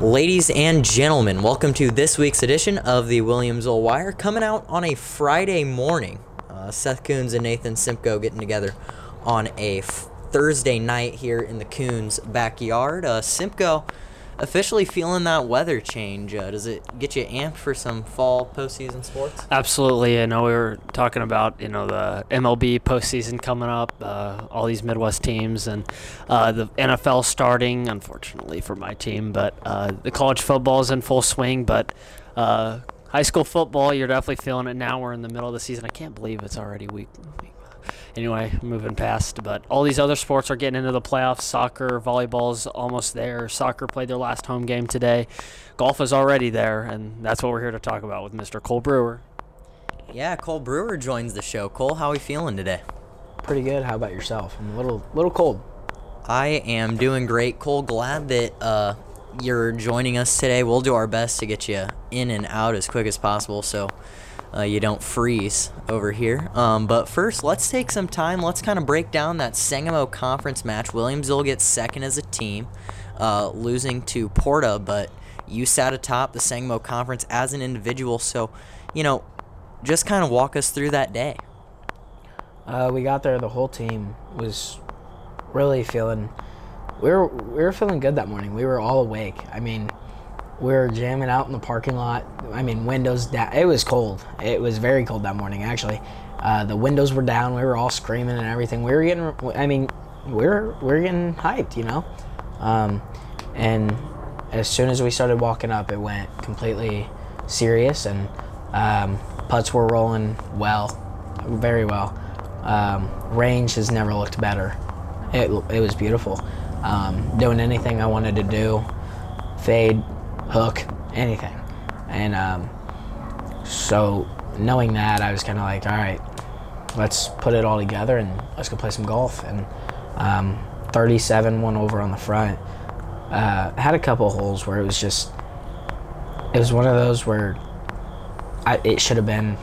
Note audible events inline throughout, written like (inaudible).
Ladies and gentlemen, welcome to this week's edition of the Williamsville Wire, coming out on a Friday morning. Uh, Seth Kunz and Nathan Simko getting together on a f- Thursday night here in the Kunz backyard. Uh, Simko officially feeling that weather change. Uh, does it get you amped for some fall postseason sports? Absolutely. I know we were talking about you know the MLB postseason coming up, uh, all these Midwest teams, and uh, the NFL starting. Unfortunately for my team, but uh, the college football is in full swing. But uh, high school football, you're definitely feeling it now. We're in the middle of the season. I can't believe it's already week. week anyway, moving past. But all these other sports are getting into the playoffs. Soccer, volleyball's almost there. Soccer played their last home game today. Golf is already there, and that's what we're here to talk about with Mr. Cole Brewer. Yeah, Cole Brewer joins the show. Cole, how are we feeling today? Pretty good. How about yourself? I'm a little little cold. I am doing great, Cole. Glad that uh, you're joining us today. We'll do our best to get you in and out as quick as possible so uh, you don't freeze over here. Um, but first, let's take some time. Let's kind of break down that Sangamo conference match. Williamsville gets second as a team, uh, losing to Porta, but you sat atop the Sangamo conference as an individual. So, you know, just kind of walk us through that day. Uh, we got there. The whole team was really feeling. We were we were feeling good that morning. We were all awake. I mean, we were jamming out in the parking lot. I mean, windows down. It was cold. It was very cold that morning, actually. Uh, the windows were down. We were all screaming and everything. We were getting. I mean, we are we are getting hyped, you know. Um, and as soon as we started walking up, it went completely serious, and um, putts were rolling well, very well. Um, range has never looked better. It, it was beautiful. Um, doing anything I wanted to do, fade, hook, anything. And um, so knowing that, I was kind of like, all right, let's put it all together and let's go play some golf. And um, 37 one over on the front. Uh, had a couple holes where it was just, it was one of those where I, it should have been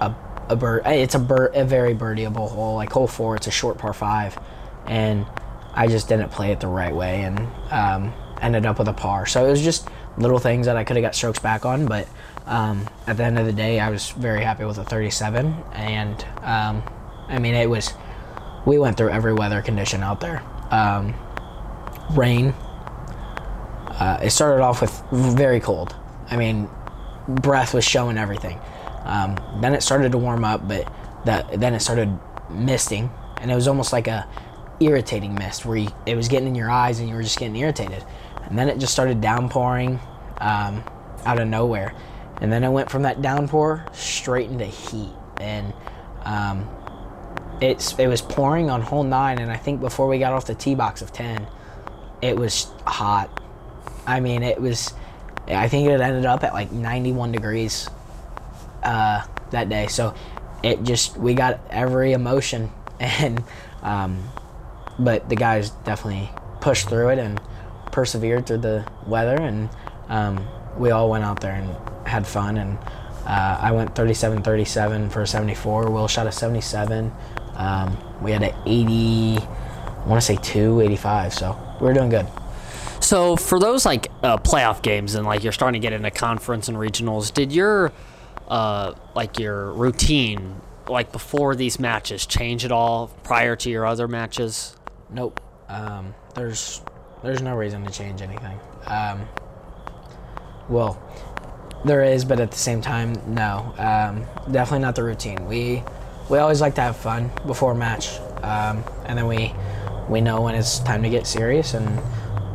a, a bird. It's a a very birdieable hole. Like hole four, it's a short par five, and I just didn't play it the right way and um, ended up with a par. So it was just little things that I could have got strokes back on, but um, at the end of the day, I was very happy with a 37. And um, I mean, it was. We went through every weather condition out there. Um, rain. Uh, it started off with very cold. I mean, breath was showing everything. Um, then it started to warm up, but that then it started misting, and it was almost like a irritating mist where you, it was getting in your eyes and you were just getting irritated. And then it just started downpouring um, out of nowhere, and then it went from that downpour straight into heat, and um, it's it was pouring on hole nine, and I think before we got off the tee box of ten, it was hot. I mean, it was. I think it ended up at like 91 degrees uh, that day. So it just we got every emotion, (laughs) and um, but the guys definitely pushed through it and persevered through the weather, and um, we all went out there and had fun. And uh, I went 37-37 for a 74. Will shot a 77. Um, we had an 80. I want to say two 85. So we were doing good. So for those like uh, playoff games and like you're starting to get into conference and regionals, did your uh, like your routine like before these matches change at all prior to your other matches? Nope. Um, there's there's no reason to change anything. Um, well, there is, but at the same time, no. Um, definitely not the routine. We we always like to have fun before a match, um, and then we we know when it's time to get serious, and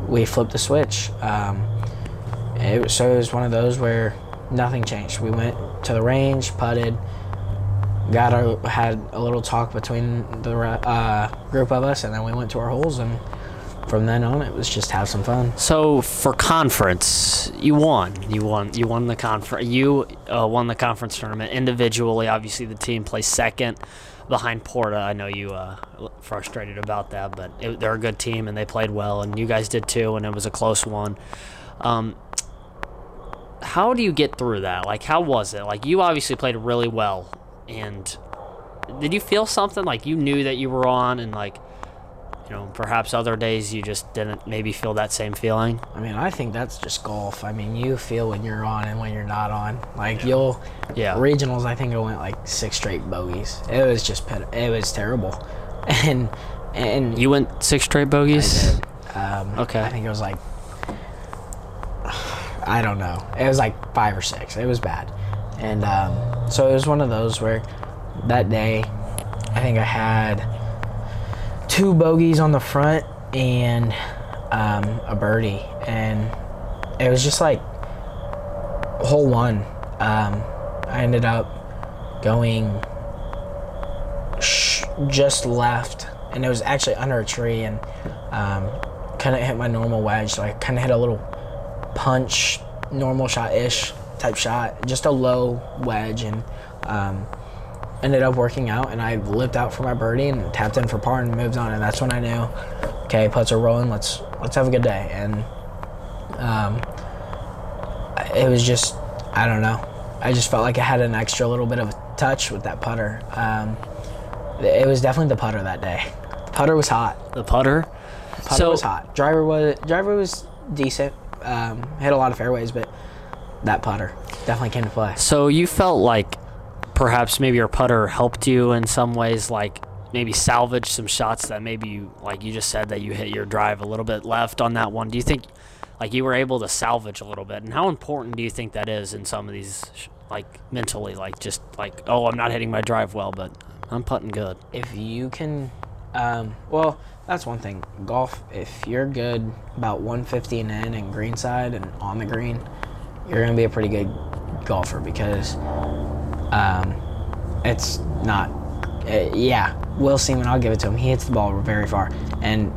we flip the switch. Um, it, so it was one of those where nothing changed. We went to the range, putted, got a, had a little talk between the uh, group of us, and then we went to our holes. And from then on, it was just have some fun. So for conference, you won. You won. You won the conference. You uh, won the conference tournament individually. Obviously, the team placed second behind Porta. I know you uh, frustrated about that, but it, they're a good team and they played well, and you guys did too, and it was a close one. Um, how do you get through that? Like, how was it? Like, you obviously played really well, and did you feel something like you knew that you were on, and like, you know, perhaps other days you just didn't maybe feel that same feeling. I mean, I think that's just golf. I mean, you feel when you're on and when you're not on. Like you'll, Yeah. Regionals, I think I went like six straight bogeys. It was just it was terrible, (laughs) and and You went six straight bogeys. Um, Okay. I think it was like (sighs) I don't know. It was like five or six. It was bad, and um, so it was one of those where that day, I think I had two bogeys on the front and um, a birdie, and it was just like hole one. Um, I ended up going sh- just left, and it was actually under a tree, and um, couldn't hit my normal wedge, so I kind of hit a little punch, normal shot ish type shot, just a low wedge, and um, ended up working out. And I lipped out for my birdie and tapped in for par and moved on. And that's when I knew, okay, putts are rolling. Let's let's have a good day. And um, it was just, I don't know. I just felt like I had an extra little bit of a touch with that putter. Um, it was definitely the putter that day. The putter was hot. The putter. Putter So- was hot. Driver was driver was decent. Um, hit a lot of fairways, but that putter definitely came to play. So you felt like perhaps maybe your putter helped you in some ways, like maybe salvage some shots that maybe you, like you just said that you hit your drive a little bit left on that one. Do you think like you were able to salvage a little bit? And how important do you think that is in some of these, like mentally, like just like, oh, I'm not hitting my drive well, but I'm putting good. If you can, um, well, that's one thing. Golf. If you're good about 150 and in and greenside and on the green, you're gonna be a pretty good golfer because um, it's not. Uh, yeah, Will Seaman, I'll give it to him. He hits the ball very far, and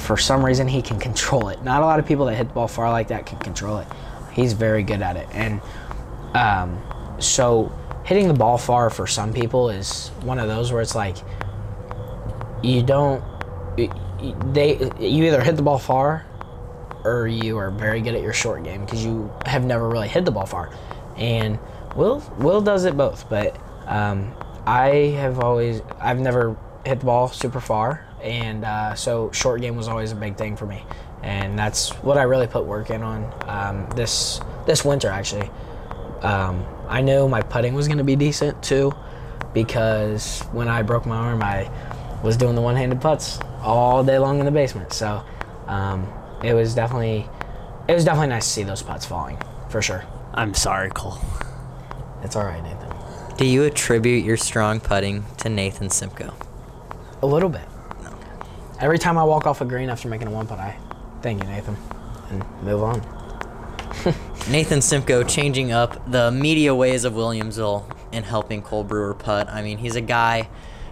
for some reason he can control it. Not a lot of people that hit the ball far like that can control it. He's very good at it, and um, so hitting the ball far for some people is one of those where it's like you don't they you either hit the ball far or you are very good at your short game because you have never really hit the ball far and will will does it both but um, i have always i've never hit the ball super far and uh, so short game was always a big thing for me and that's what i really put work in on um, this this winter actually um, I knew my putting was going to be decent too, because when I broke my arm, I was doing the one-handed putts all day long in the basement. So um, it was definitely it was definitely nice to see those putts falling for sure. I'm sorry, Cole. It's all right, Nathan. Do you attribute your strong putting to Nathan Simko? A little bit. Every time I walk off a green after making a one putt, I thank you, Nathan, and move on. (laughs) Nathan Simko changing up the media ways of Williamsville and helping Cole Brewer putt. I mean, he's a guy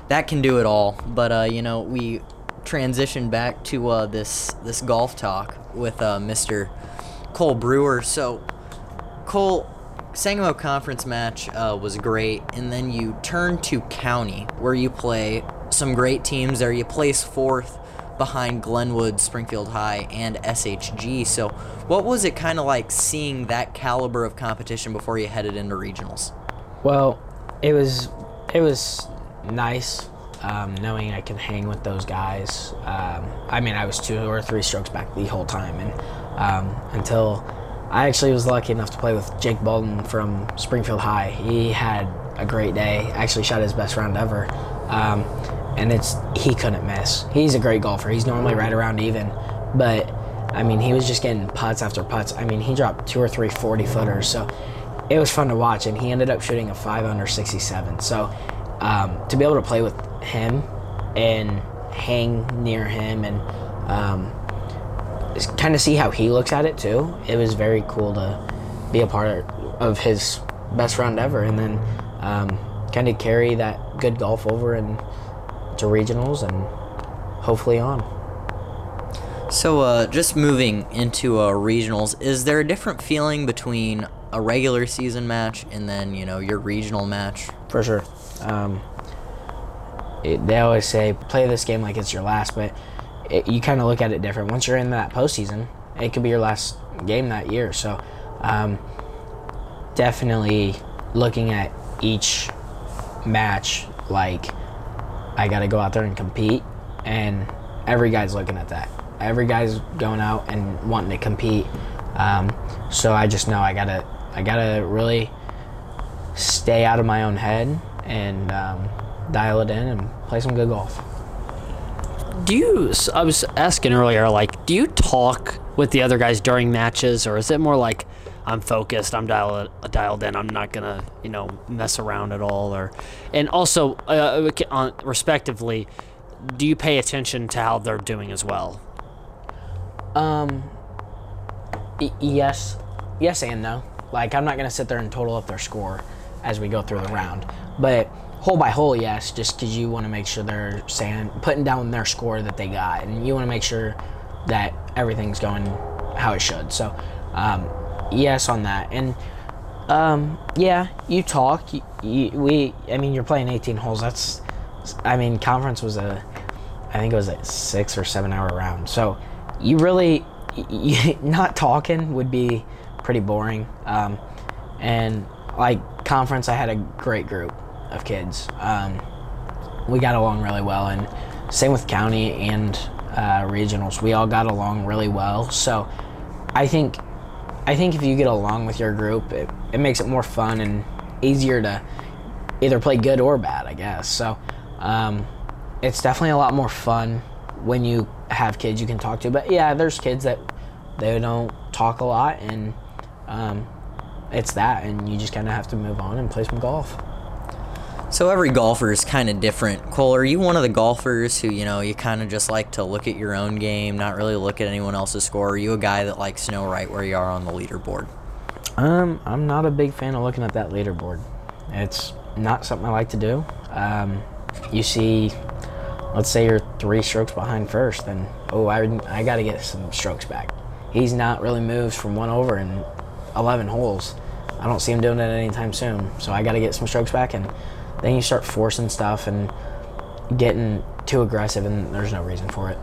that can do it all. But uh, you know, we transitioned back to uh, this this golf talk with uh, Mr. Cole Brewer. So, Cole, Sangamo Conference match uh, was great, and then you turn to County, where you play some great teams there. You place fourth behind Glenwood, Springfield High, and SHG. So, what was it kind of like seeing that caliber of competition before you headed into regionals? Well, it was it was nice um, knowing I can hang with those guys. Um, I mean, I was two or three strokes back the whole time, and um, until I actually was lucky enough to play with Jake Bolton from Springfield High. He had a great day. Actually, shot his best round ever, um, and it's he couldn't miss. He's a great golfer. He's normally right around even, but I mean, he was just getting putts after putts. I mean, he dropped two or three 40 footers, so it was fun to watch. And he ended up shooting a five under 67. So um, to be able to play with him and hang near him and um, kind of see how he looks at it too, it was very cool to be a part of his best round ever. And then um, kind of carry that good golf over and to regionals and hopefully on. So, uh, just moving into uh, regionals, is there a different feeling between a regular season match and then you know your regional match? for sure. Um, it, they always say play this game like it's your last, but it, you kind of look at it different. Once you're in that postseason, it could be your last game that year. So, um, definitely looking at each match like I got to go out there and compete, and every guy's looking at that. Every guy's going out and wanting to compete. Um, so I just know I gotta I gotta really stay out of my own head and um, dial it in and play some good golf. Do you? I was asking earlier, like, do you talk with the other guys during matches, or is it more like I'm focused, I'm dialed dialed in, I'm not gonna, you know, mess around at all, or, and also, uh, on, respectively, do you pay attention to how they're doing as well? Um. y- yes, yes and no. Like I'm not gonna sit there and total up their score as we go through the round, but hole by hole, yes, just because you want to make sure they're saying putting down their score that they got, and you want to make sure that everything's going how it should. So, um, yes on that, and um, yeah, you talk. You, you, we, I mean, you're playing 18 holes. That's, I mean, conference was a, I think it was a six or seven hour round. So, you really, y (laughs) not talking would be pretty boring. Um, and like conference, I had a great group of kids. Um, we got along really well, and same with county and uh, regionals. We all got along really well. So, I think I think if you get along with your group, it, it makes it more fun and easier to either play good or bad, I guess. So um, it's definitely a lot more fun when you have kids you can talk to. But yeah, there's kids that they don't talk a lot, and um, it's that, and you just kind of have to move on and play some golf. So every golfer is kind of different. Cole, are you one of the golfers who, you know, you kind of just like to look at your own game, not really look at anyone else's score? Are you a guy that likes to know right where you are on the leaderboard? Um, I'm not a big fan of looking at that leaderboard. It's not something I like to do. Um, you see, let's say you're three strokes behind first, then oh, I I got to get some strokes back. He's not really moved from one over in 11 holes. I don't see him doing it anytime soon. So I got to get some strokes back, and then you start forcing stuff and getting too aggressive, and there's no reason for it.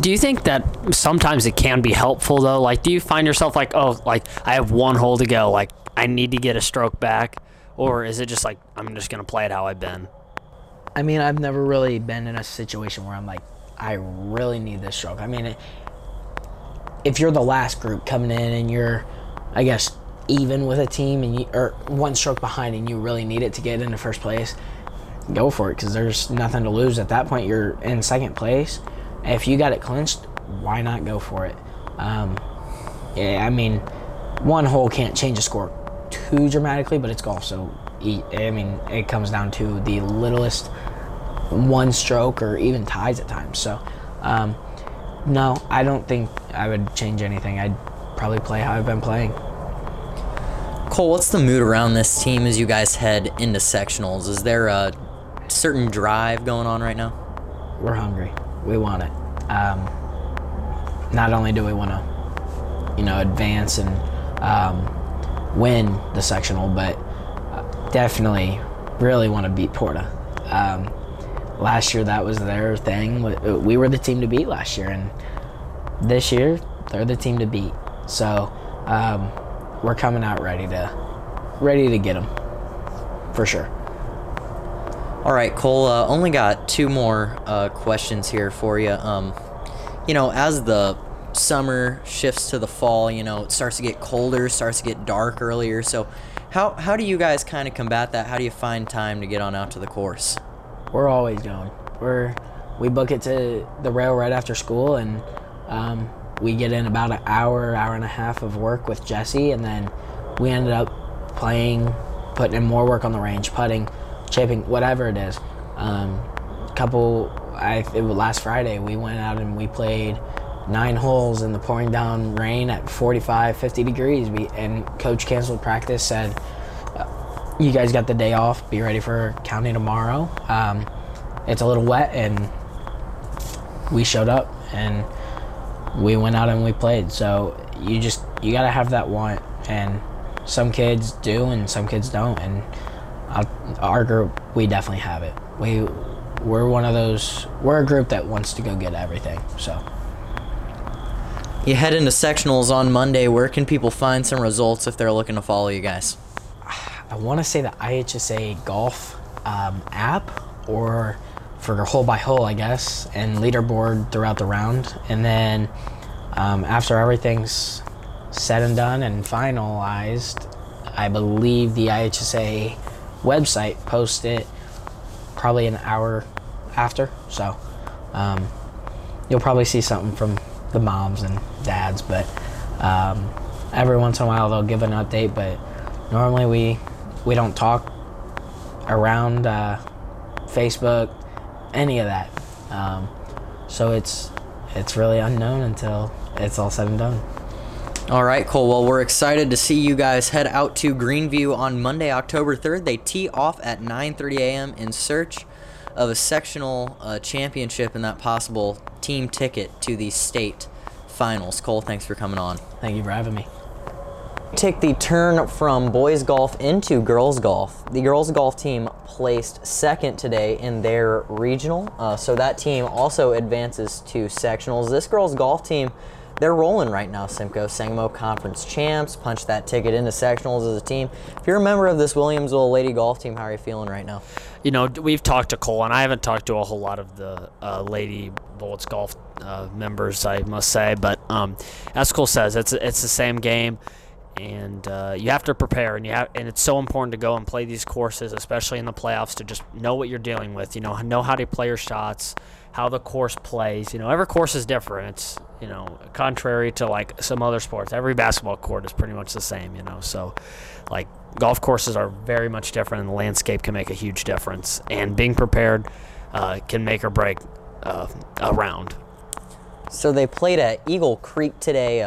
Do you think that sometimes it can be helpful though? Like, do you find yourself like, oh, like I have one hole to go, like I need to get a stroke back, or is it just like I'm just gonna play it how I've been? I mean, I've never really been in a situation where I'm like, I really need this stroke. I mean, if you're the last group coming in and you're, I guess, even with a team and you or one stroke behind and you really need it to get into first place, go for it because there's nothing to lose at that point. You're in second place. If you got it clinched, why not go for it? Um, yeah, I mean, one hole can't change a score too dramatically, but it's golf, so I mean, it comes down to the littlest one stroke or even ties at times. So, um, no, I don't think I would change anything. I'd probably play how I've been playing. Cole, what's the mood around this team as you guys head into sectionals? Is there a certain drive going on right now? We're hungry. We want it. Um, not only do we want to, you know, advance and um, win the sectional, but uh, definitely really want to beat Porta. Um, last year, that was their thing. We- We were the team to beat last year, and this year, they're the team to beat. So um, we're coming out ready to ready to get them for sure. All right, Cole. Uh, only got two more uh, questions here for you. Um, you know, as the summer shifts to the fall, you know, it starts to get colder, starts to get dark earlier. So, how how do you guys kind of combat that? How do you find time to get on out to the course? We're always going. We're we book it to the rail right after school, and um, we get in about an hour, hour and a half of work with Jesse, and then we ended up playing, putting in more work on the range, putting, chipping, whatever it is. Um, couple, I it was last Friday we went out and we played nine holes in the pouring down rain at 45, 50 degrees. We and coach canceled practice, said you guys got the day off. Be ready for county tomorrow. Um, it's a little wet, and we showed up and we went out and we played. So you just you gotta have that want, and some kids do, and some kids don't. And our, group, we definitely have it. We we're one of those. We're a group that wants to go get everything. So. You head into sectionals on Monday. Where can people find some results if they're looking to follow you guys? I want to say the IHSA golf um, app or for hole by hole, I guess, and leaderboard throughout the round. And then um, after everything's said and done and finalized, I believe the IHSA website posts it probably an hour after. So um, you'll probably see something from the moms and dads, but um, every once in a while they'll give an update. But normally we we don't talk around uh, Facebook, any of that. Um, so it's it's really unknown until it's all said and done. All right, Cole. Well, we're excited to see you guys head out to Greenview on Monday, October 3rd. They tee off at 9:30 a.m. in search of a sectional uh, championship and that possible team ticket to the state finals. Cole, thanks for coming on. Thank you for having me. Take the turn from boys golf into girls golf. The girls golf team placed second today in their regional, uh, so that team also advances to sectionals. This girls golf team they're rolling right now, Simko. Sangamo Conference champs, punched that ticket into sectionals as a team. If you're a member of this Williamsville Lady Golf team, how are you feeling right now? You know, we've talked to Cole, and I haven't talked to a whole lot of the uh, Lady Bullets Golf uh, members, I must say. But um, as Cole says, it's it's the same game, and uh, you have to prepare, and you have, and it's so important to go and play these courses, especially in the playoffs, to just know what you're dealing with. You know, know how to play your shots how the course plays. You know, every course is different. It's you know, contrary to like some other sports, every basketball court is pretty much the same. You know, so like golf courses are very much different, and the landscape can make a huge difference. And being prepared uh, can make or break uh, a round. So they played at Eagle Creek today.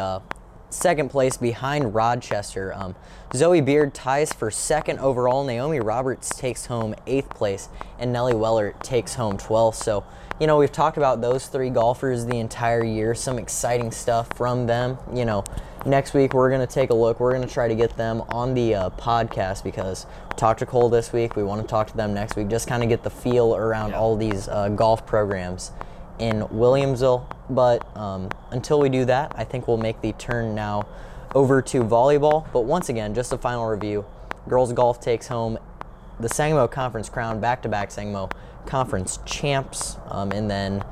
Second place behind Rochester. Um, Zoe Beard ties for second overall. Naomi Roberts takes home eighth place, and Nellie Weller takes home 12th. So, you know, we've talked about those three golfers the entire year. Some exciting stuff from them. You know, next week we're going to take a look. We're going to try to get them on the uh, podcast because we talked to Cole this week. We want to talk to them next week. Just kind of get the feel around all these uh, golf programs in Williamsville. But um, until we do that, I think we'll make the turn now over to volleyball. But once again, just a final review girls golf takes home the Sangamo Conference crown, back to back Sangamo Conference champs. Um, and then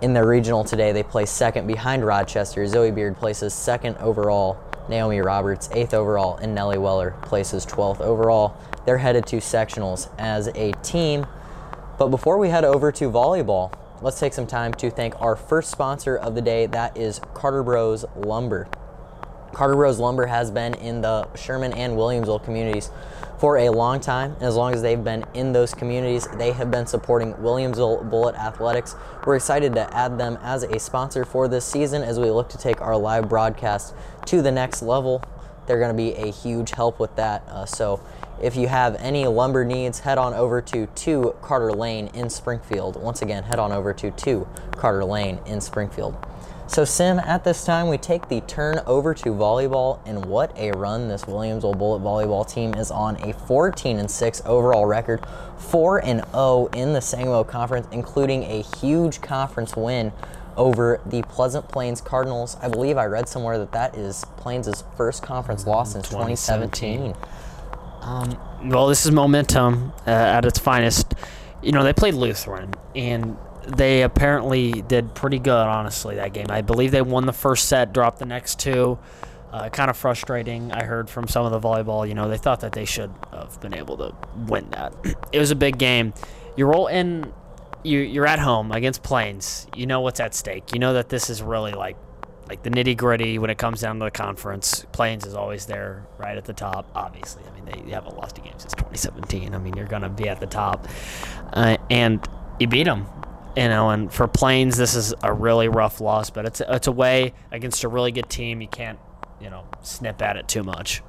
in their regional today, they place second behind Rochester. Zoe Beard places second overall. Naomi Roberts, eighth overall, and Nellie Weller places 12th overall. They're headed to sectionals as a team. But before we head over to volleyball, let's take some time to thank our first sponsor of the day. That is Carter Bros Lumber. Carter Bros Lumber has been in the Sherman and Williamsville communities for a long time. And as long as they've been in those communities, they have been supporting Williamsville Bullet Athletics. We're excited to add them as a sponsor for this season as we look to take our live broadcast to the next level. They're going to be a huge help with that. Uh, so if you have any lumber needs, head on over to 2 Carter Lane in Springfield. Once again, head on over to 2 Carter Lane in Springfield. So, Sim, at this time, we take the turn over to volleyball, and what a run this Williamsville Bullet volleyball team is on a 14 and 6 overall record, 4 and 0 in the Sangamo Conference, including a huge conference win over the Pleasant Plains Cardinals. I believe I read somewhere that that is Plains' first conference loss since 2017. Well, this is momentum uh, at its finest. You know, they played Lutheran, and they apparently did pretty good, honestly, that game. I believe they won the first set, dropped the next two. Uh, kind of frustrating. I heard from some of the volleyball, you know, they thought that they should have been able to win that. (clears throat) it was a big game. You roll in, you, you're at home against Plains. You know what's at stake. You know that this is really like like the nitty gritty when it comes down to the conference. Plains is always there, right at the top. Obviously, I mean they haven't lost a game since 2017. I mean you're gonna be at the top, uh, and you beat them. You know, and for Plains, this is a really rough loss, but it's it's a way against a really good team. You can't, you know, snip at it too much.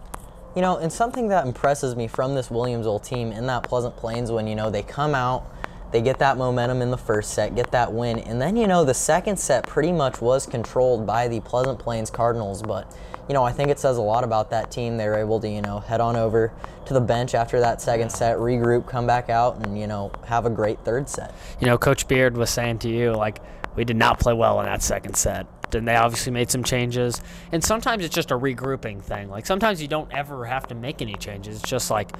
You know, and something that impresses me from this Williamsville team in that Pleasant Plains when, you know, they come out, they get that momentum in the first set, get that win, and then, you know, the second set pretty much was controlled by the Pleasant Plains Cardinals. But, you know, I think it says a lot about that team. They were able to, you know, head on over to the bench after that second set, regroup, come back out, and, you know, have a great third set. You know, Coach Beard was saying to you, like, we did not play well in that second set. And they obviously made some changes. And sometimes it's just a regrouping thing. Like, sometimes you don't ever have to make any changes. It's just like,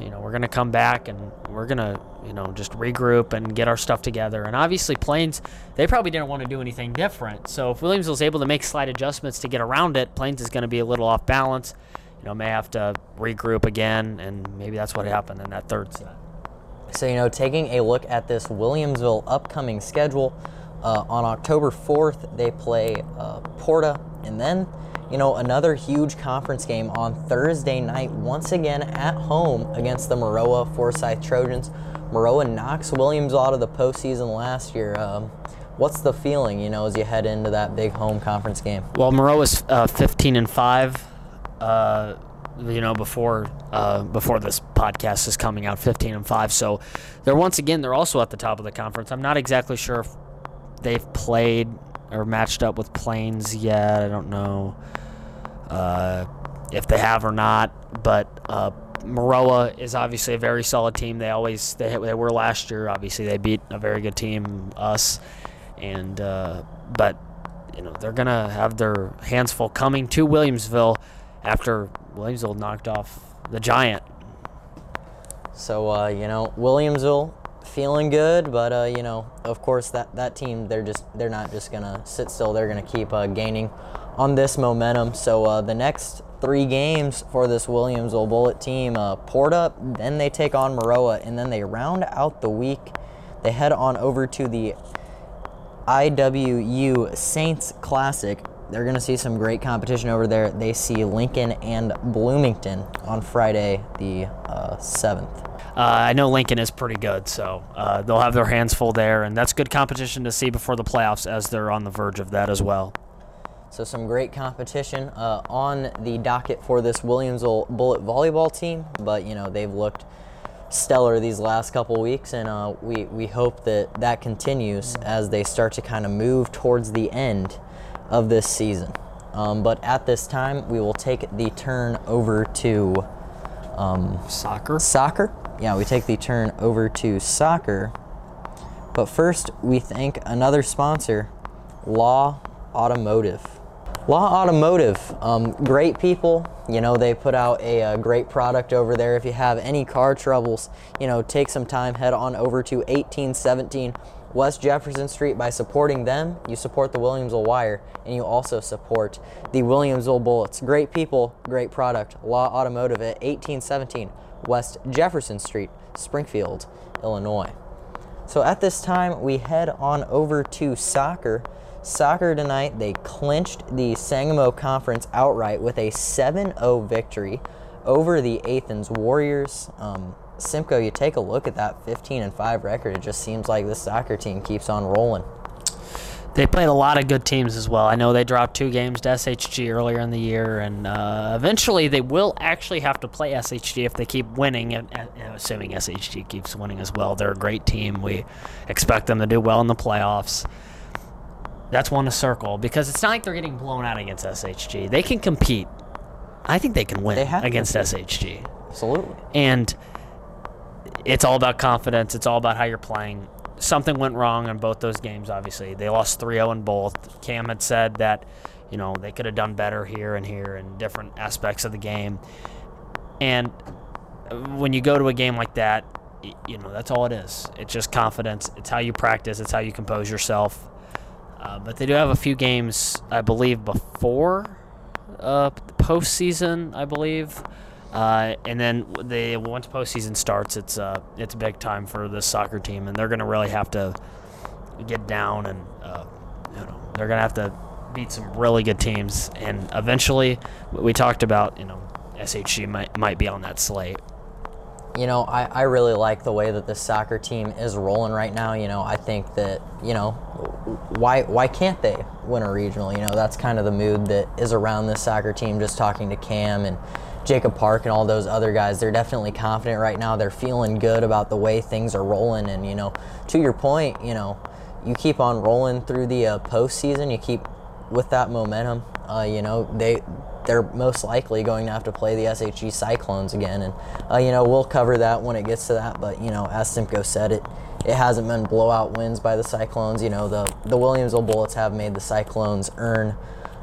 You know, we're going to come back and we're going to, you know, just regroup and get our stuff together. And obviously, Plains, they probably didn't want to do anything different. So if Williamsville's able to make slight adjustments to get around it, Plains is going to be a little off balance. You know, may have to regroup again, and maybe that's what happened in that third set. So, you know, taking a look at this Williamsville upcoming schedule, uh, on October 4th, they play uh, Porta, and then you know, another huge conference game on Thursday night, once again at home against the Maroa Forsyth Trojans. Maroa knocks Williams out of the postseason last year. Um, what's the feeling, you know, as you head into that big home conference game? Well, Maroa's uh, 15 and five. Uh, you know, before uh, before this podcast is coming out, 15 and five. So they're once again they're also at the top of the conference. I'm not exactly sure if they've played or matched up with Plains yet. I don't know uh, if they have or not, but uh, Maroa is obviously a very solid team. They always they, they were last year. Obviously, they beat a very good team, us, and uh, but you know they're gonna have their hands full coming to Williamsville after Williamsville knocked off the Giant. So uh, you know Williamsville feeling good, but uh, you know, of course, that that team they're just they're not just gonna sit still. They're gonna keep uh, gaining on this momentum. So uh, the next three games for this Williamsville Bullet team, uh, Porta, then they take on Maroa, and then they round out the week. They head on over to the IWU Saints Classic. They're to see some great competition over there. They see Lincoln and Bloomington on Friday, the uh, 7th. Uh, I know Lincoln is pretty good, so uh, they'll have their hands full there, and that's good competition to see before the playoffs as they're on the verge of that as well. So some great competition uh, on the docket for this Williamsville Bullet volleyball team, but you know they've looked stellar these last couple weeks, and uh, we we hope that that continues as they start to kind of move towards the end of this season. Um, but at this time, we will take the turn over to um, soccer. Soccer yeah, we take the turn over to soccer. But first, we thank another sponsor, Law Automotive. Law Automotive, um, great people. You know, they put out a, a, great product over there. If you have any car troubles, you know, take some time, head on over to 1817 West Jefferson Street. By supporting them, you support the Williamsville Wire, and you also support the Williamsville Bullets. Great people, great product. Law Automotive at 1817 West Jefferson Street, Springfield, Illinois. So at this time, we head on over to soccer. Soccer tonight, they clinched the Sangamo Conference outright with a 7 0 victory over the Athens Warriors. Um, Simko, you take a look at that 15 and 5 record, it just seems like this soccer team keeps on rolling. They played a lot of good teams as well. I know they dropped two games to SHG earlier in the year, and uh, eventually they will actually have to play SHG if they keep winning. And, assuming SHG keeps winning as well, they're a great team. We expect them to do well in the playoffs. That's one to circle because it's not like they're getting blown out against SHG. They can compete. I think they can win against SHG. Absolutely. And it's all about confidence. It's all about how you're playing something went wrong in both those games, obviously. They lost 3 0 in both. Cam had said that, you know, they could have done better here and here in different aspects of the game. And when you go to a game like that, you know, that's all it is. It's just confidence. It's how you practice, it's how you compose yourself. Uh, but they do have a few games, I believe, before uh, postseason, I believe. Uh, and then they once postseason starts, it's uh, it's big time for this soccer team, and they're going to really have to get down, and uh, you know they're going to have to beat some really good teams, and eventually, we talked about you know SHG might might be on that slate. You know, I, I really like the way that this soccer team is rolling right now. You know, I think that, you know, why why can't they win a regional? You know, that's kind of the mood that is around this soccer team. Just talking to Cam and Jacob Park and all those other guys, they're definitely confident right now. They're feeling good about the way things are rolling. And, you know, to your point, you know, you keep on rolling through the uh, postseason, you keep with that momentum. Uh, you know, they they're most likely going to have to play the SHG Cyclones again, and uh, you know we'll cover that when it gets to that. But you know, as Simko said, it it hasn't been blowout wins by the Cyclones. You know, the the Williamsville Bullets have made the Cyclones earn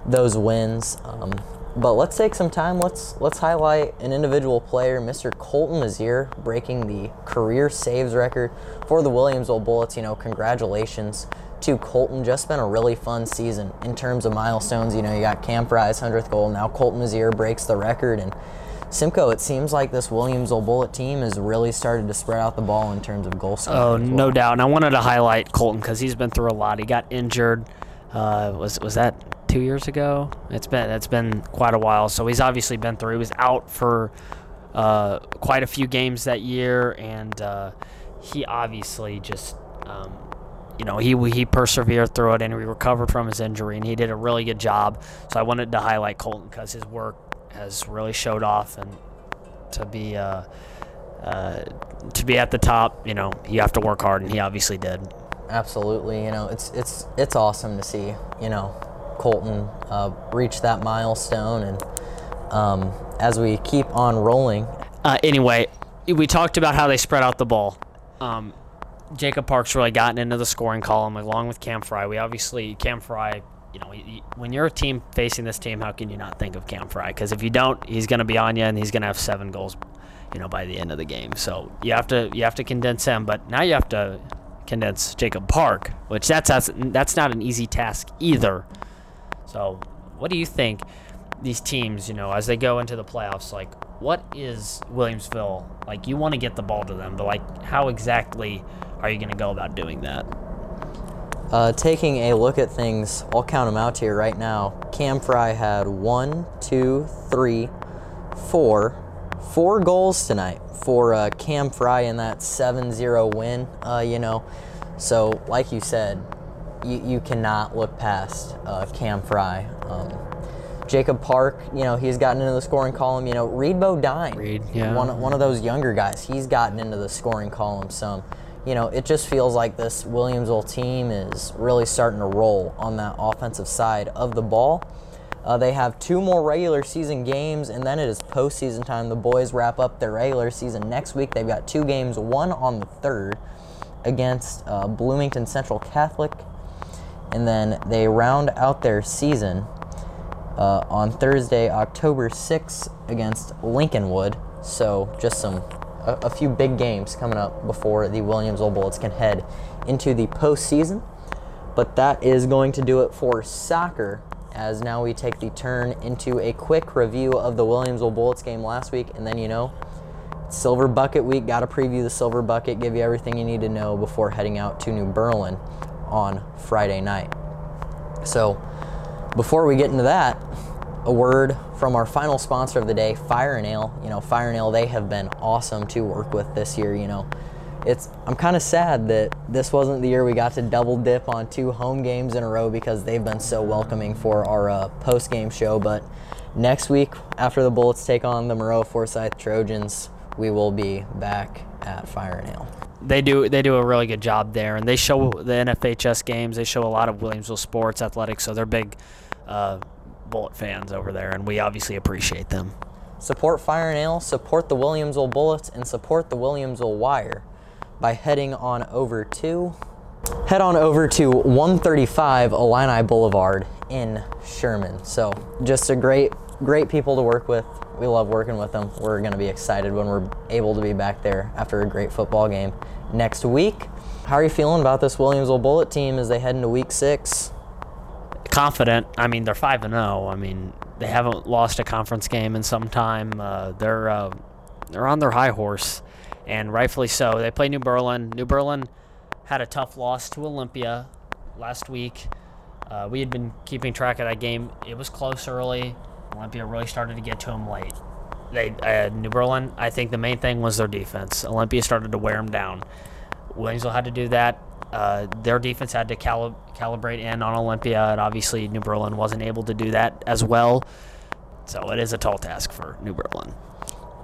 those wins. Um, but let's take some time. Let's let's highlight an individual player, Mr. Colton Mazier, breaking the career saves record for the Williamsville Bullets. You know, congratulations to Colton. Just been a really fun season in terms of milestones. You know, you got Cam Fry's 100th goal. Now Colton Mazier breaks the record. And Simko, it seems like this Williamsville Bullet team has really started to spread out the ball in terms of goal scoring. Oh, as no doubt. And I wanted to highlight Colton because he's been through a lot. He got injured. Uh, was was that two years ago? It's been it's been quite a while. So he's obviously been through. He was out for uh, quite a few games that year, and uh, he obviously just. Um, you know, he he persevered through it and he recovered from his injury, and he did a really good job. So I wanted to highlight Colton because his work has really showed off, and to be uh, uh, to be at the top, you know, you have to work hard, and he obviously did. Absolutely, you know it's it's it's awesome to see you know Colton uh, reach that milestone, and um, as we keep on rolling, Uh, anyway, we talked about how they spread out the ball. Um, Jacob Park's really gotten into the scoring column along with Cam Fry. We obviously Cam Fry. You know, when you're a team facing this team, how can you not think of Cam Fry? Because if you don't, he's going to be on you, and he's going to have seven goals. You know, by the end of the game, so you have to you have to condense him. But now you have to condense Jacob Park, which that's, that's not an easy task either. So, what do you think these teams, you know, as they go into the playoffs, like what is Williamsville like? You want to get the ball to them, but like, how exactly are you going to go about doing that? uh, taking a look at things, I'll count them out to you right now. Cam Fry had one, two, three, four, four goals tonight for uh, Cam Fry in that 7-0 win. Uh, you know, so like you said, you, you cannot look past uh, Cam Fry. Um, Jacob Park, you know, he's gotten into the scoring column. You know, Reed Bodine, Reed, yeah. one, one of those younger guys, he's gotten into the scoring column some. You know, it just feels like this Williamsville team is really starting to roll on that offensive side of the ball. Uh, they have two more regular season games, and then it is postseason time. The boys wrap up their regular season next week. They've got two games, one on the third against uh, Bloomington Central Catholic, and then they round out their season uh, on Thursday, October 6th against Lincolnwood. So just some a, a few big games coming up before the Williamsville Bullets can head into the postseason. But that is going to do it for soccer. As now we take the turn into a quick review of the Williamsville Bullets game last week, and then you know, Silver Bucket Week. Got to preview the Silver Bucket, give you everything you need to know before heading out to New Berlin on Friday night. So, before we get into that, a word from our final sponsor of the day, Fire and Ale. You know, Fire and Ale, they have been awesome to work with this year. You know, it's I'm kind of sad that this wasn't the year we got to double dip on two home games in a row because they've been so welcoming for our uh, post game show. But next week, after the Bullets take on the Maroa Forsyth Trojans, we will be back at Fire and Ale. They do they do a really good job there, and they show the NFHS games. They show a lot of Williamsville sports athletics, so they're big uh, Bullet fans over there, and we obviously appreciate them. Support Fire and Ale, support the Williamsville Bullets, and support the Williamsville Wire by heading on over to head on over to 135 Illini Boulevard in Sherman. So just a great great people to work with. We love working with them. We're going to be excited when we're able to be back there after a great football game next week. How are you feeling about this Williamsville Bullet team as they head into week 6? confident. I mean, they're five and zero. I mean, they haven't lost a conference game in some time. Uh, they're uh, they're on their high horse, and rightfully so. They play New Berlin. New Berlin had a tough loss to Olympia last week. Uh, we had been keeping track of that game. It was close early. Olympia really started to get to them late. They uh, New Berlin. I think the main thing was their defense. Olympia started to wear them down. Williamsville had to do that. Uh, their defense had to cali- calibrate in on Olympia, and obviously New Berlin wasn't able to do that as well. So it is a tall task for New Berlin.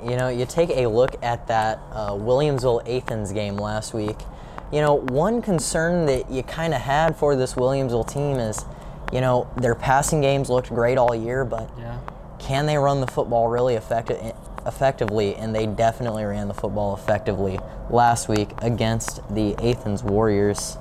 You know, you take a look at that uh, Williamsville Athens game last week. You know, one concern that you kind of had for this Williamsville team is, you know, their passing games looked great all year, but Yeah. can they run the football really effective, effectively? And they definitely ran the football effectively last week against the Athens Warriors.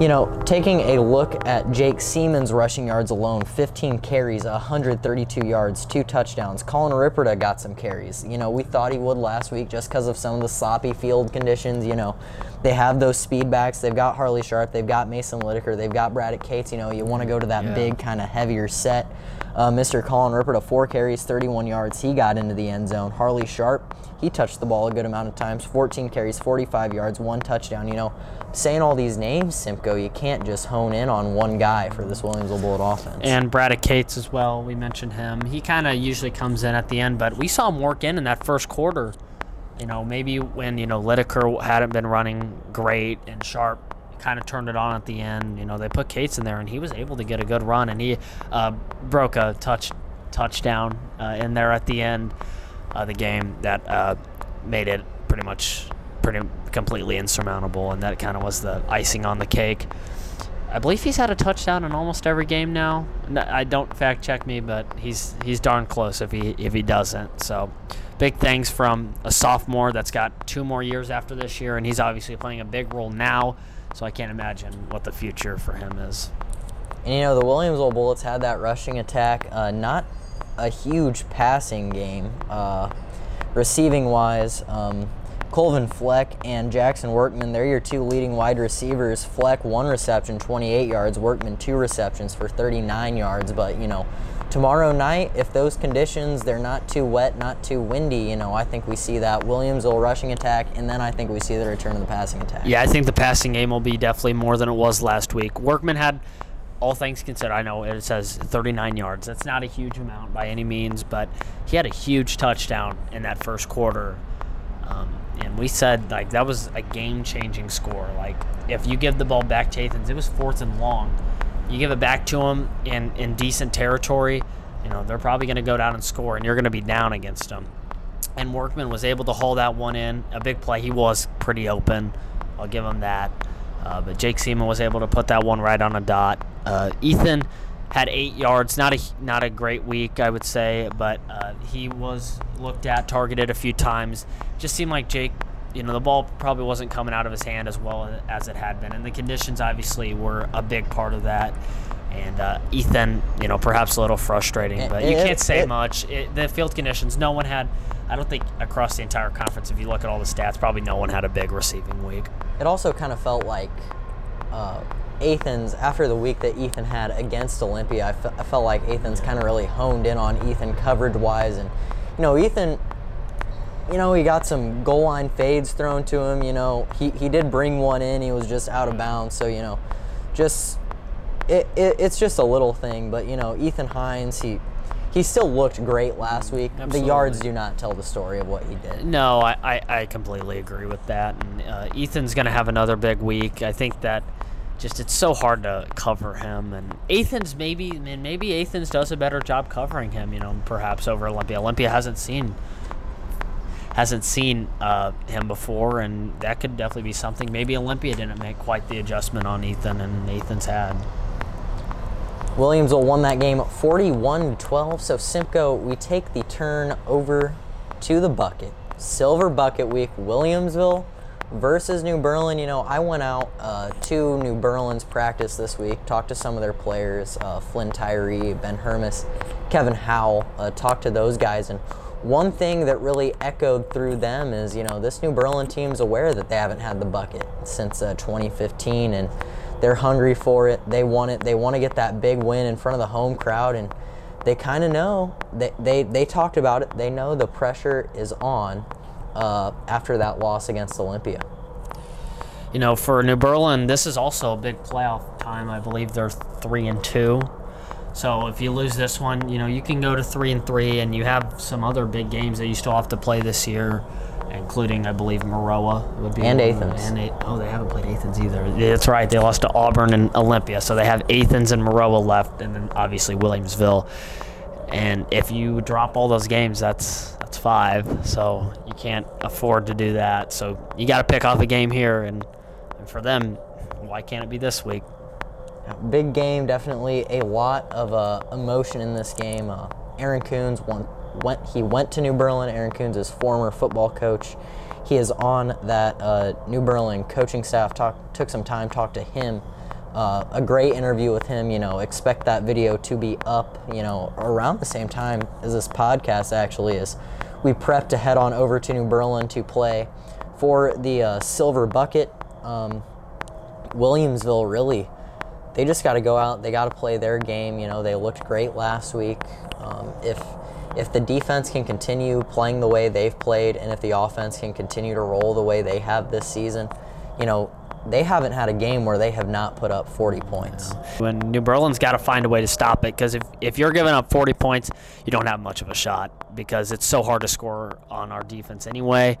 You know, taking a look at Jake Seaman's rushing yards alone 15 carries, 132 yards, two touchdowns. Colin Ripperda got some carries. You know, we thought he would last week just because of some of the sloppy field conditions. You know, they have those speed backs. They've got Harley Sharp, they've got Mason Lideker, they've got Braddock Cates. You know, you want to go to that Yeah. big, kind of heavier set. Uh, Mr. Colin Ripperda, four carries, 31 yards. He got into the end zone. Harley Sharp, he touched the ball a good amount of times. 14 carries, 45 yards, one touchdown. You know, saying all these names, Simko, you can't just hone in on one guy for this Williamsville Bullet offense. And Braddock Cates as well. We mentioned him. He kind of usually comes in at the end, but we saw him work in in that first quarter. You know, maybe when you know Lideker hadn't been running great and Sharp kind of turned it on at the end. You know, they put Cates in there, and he was able to get a good run, and he uh, broke a touch touchdown uh, in there at the end of the game that uh, made it pretty much pretty completely insurmountable, and that kind of was the icing on the cake. I believe he's had a touchdown in almost every game now. I don't fact check me, but he's he's darn close if he if he doesn't. So, big things from a sophomore that's got two more years after this year, and he's obviously playing a big role now. So I can't imagine what the future for him is. And you know, the Williamsville Bullets had that rushing attack, uh, not a huge passing game. Uh, receiving wise, um, Colvin Fleck and Jackson Workman, they're your two leading wide receivers. Fleck, one reception, 28 yards. Workman, two receptions for 39 yards. But, you know, tomorrow night, if those conditions, they're not too wet, not too windy, you know, I think we see that Williams Williamsville rushing attack, and then I think we see the return of the passing attack. Yeah, I think the passing game will be definitely more than it was last week. Workman had, all things considered, I know it says 39 yards. That's not a huge amount by any means, but he had a huge touchdown in that first quarter. Um, and we said like that was a game-changing score. Like if you give the ball back to Athens, it was fourth and long. You give it back to him in in decent territory, you know they're probably going to go down and score, and you're going to be down against them. And Workman was able to haul that one in. A big play. He was pretty open. I'll give him that. Uh, but Jake Seaman was able to put that one right on a dot. Uh, Ethan had eight yards. Not a not a great week, I would say, but uh, he was looked at, targeted a few times. Just seemed like Jake. You know, the ball probably wasn't coming out of his hand as well as it had been, and the conditions obviously were a big part of that. And uh, Ethan, you know, perhaps a little frustrating, but you can't say much. It, the field conditions, no one had. I don't think across the entire conference, if you look at all the stats, probably no one had a big receiving week. It also kind of felt like uh, Athens, after the week that Ethan had against Olympia, I, fe- I felt like Athens kind of really honed in on Ethan coverage wise. And, you know, Ethan, you know, he got some goal line fades thrown to him. You know, he, he did bring one in, he was just out of bounds. So, you know, just, it, it, it's just a little thing. But, you know, Ethan Hines, he, he still looked great last week. Absolutely. The yards do not tell the story of what he did. No, I, I, I completely agree with that. And uh, Ethan's going to have another big week. I think that just it's so hard to cover him. And Athens maybe, mean, maybe Athens does a better job covering him. You know, perhaps over Olympia. Olympia hasn't seen hasn't seen uh, him before, and that could definitely be something. Maybe Olympia didn't make quite the adjustment on Ethan, and Ethan's had. Williamsville won that game 41 12 So Simko, we take the turn over to the bucket. Silver bucket week, Williamsville versus New Berlin. You know, I went out uh, to New Berlin's practice this week, talked to some of their players, uh, Flynn Tyree, Ben Hermes, Kevin Howell, uh, talked to those guys, and one thing that really echoed through them is, you know, this New Berlin team's aware that they haven't had the bucket since uh, 2015, and they're hungry for it. They want it. They want to get that big win in front of the home crowd, and they kind of know. They, they they talked about it. They know the pressure is on uh, after that loss against Olympia. you know, for New Berlin, this is also a big playoff time. I believe they're three and two. So if you lose this one, you know you can go to three and three, and you have some other big games that you still have to play this year, including I believe Maroa would be And. Athens. And oh, they haven't played Athens either. That's right. They lost to Auburn and Olympia, so they have Athens and Maroa left, and then obviously Williamsville. And if you drop all those games, that's that's five. So you can't afford to do that. So you got to pick off a game here, and, and for them, why can't it be this week? Big game, definitely a lot of uh, emotion in this game. Uh, Aaron Coons, one went he went to New Berlin. Aaron Coons is former football coach. He is on that uh, New Berlin coaching staff. Talk, took some time, talked to him. Uh, a great interview with him. You know, expect that video to be up. You know, around the same time as this podcast actually is. We prep to head on over to New Berlin to play for the uh, Silver Bucket. Um, Williamsville really, they just got to go out. They got to play their game. You know, they looked great last week. Um, if if the defense can continue playing the way they've played, and if the offense can continue to roll the way they have this season, you know, they haven't had a game where they have not put up 40 points. When New Berlin's got to find a way to stop it because if, if you're giving up 40 points, you don't have much of a shot because it's so hard to score on our defense anyway.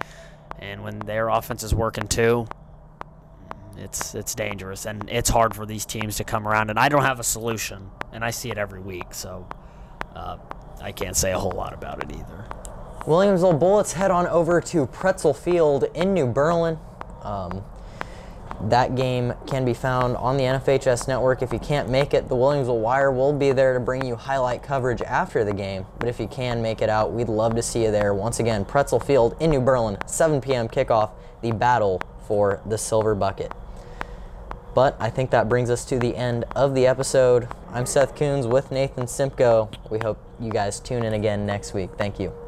And when their offense is working too, it's it's dangerous and it's hard for these teams to come around. And I don't have a solution, and I see it every week, so uh, I can't say a whole lot about it either. Williamsville Bullets head on over to Pretzel Field in New Berlin. Um, that game can be found on the NFHS network. If you can't make it, the Williamsville Wire will be there to bring you highlight coverage after the game. But if you can make it out, we'd love to see you there. Once again, Pretzel Field in New Berlin, 7 p.m. kickoff, the battle for the silver bucket. But I think that brings us to the end of the episode. I'm Seth Kunz with Nathan Simko. We hope you guys tune in again next week. Thank you.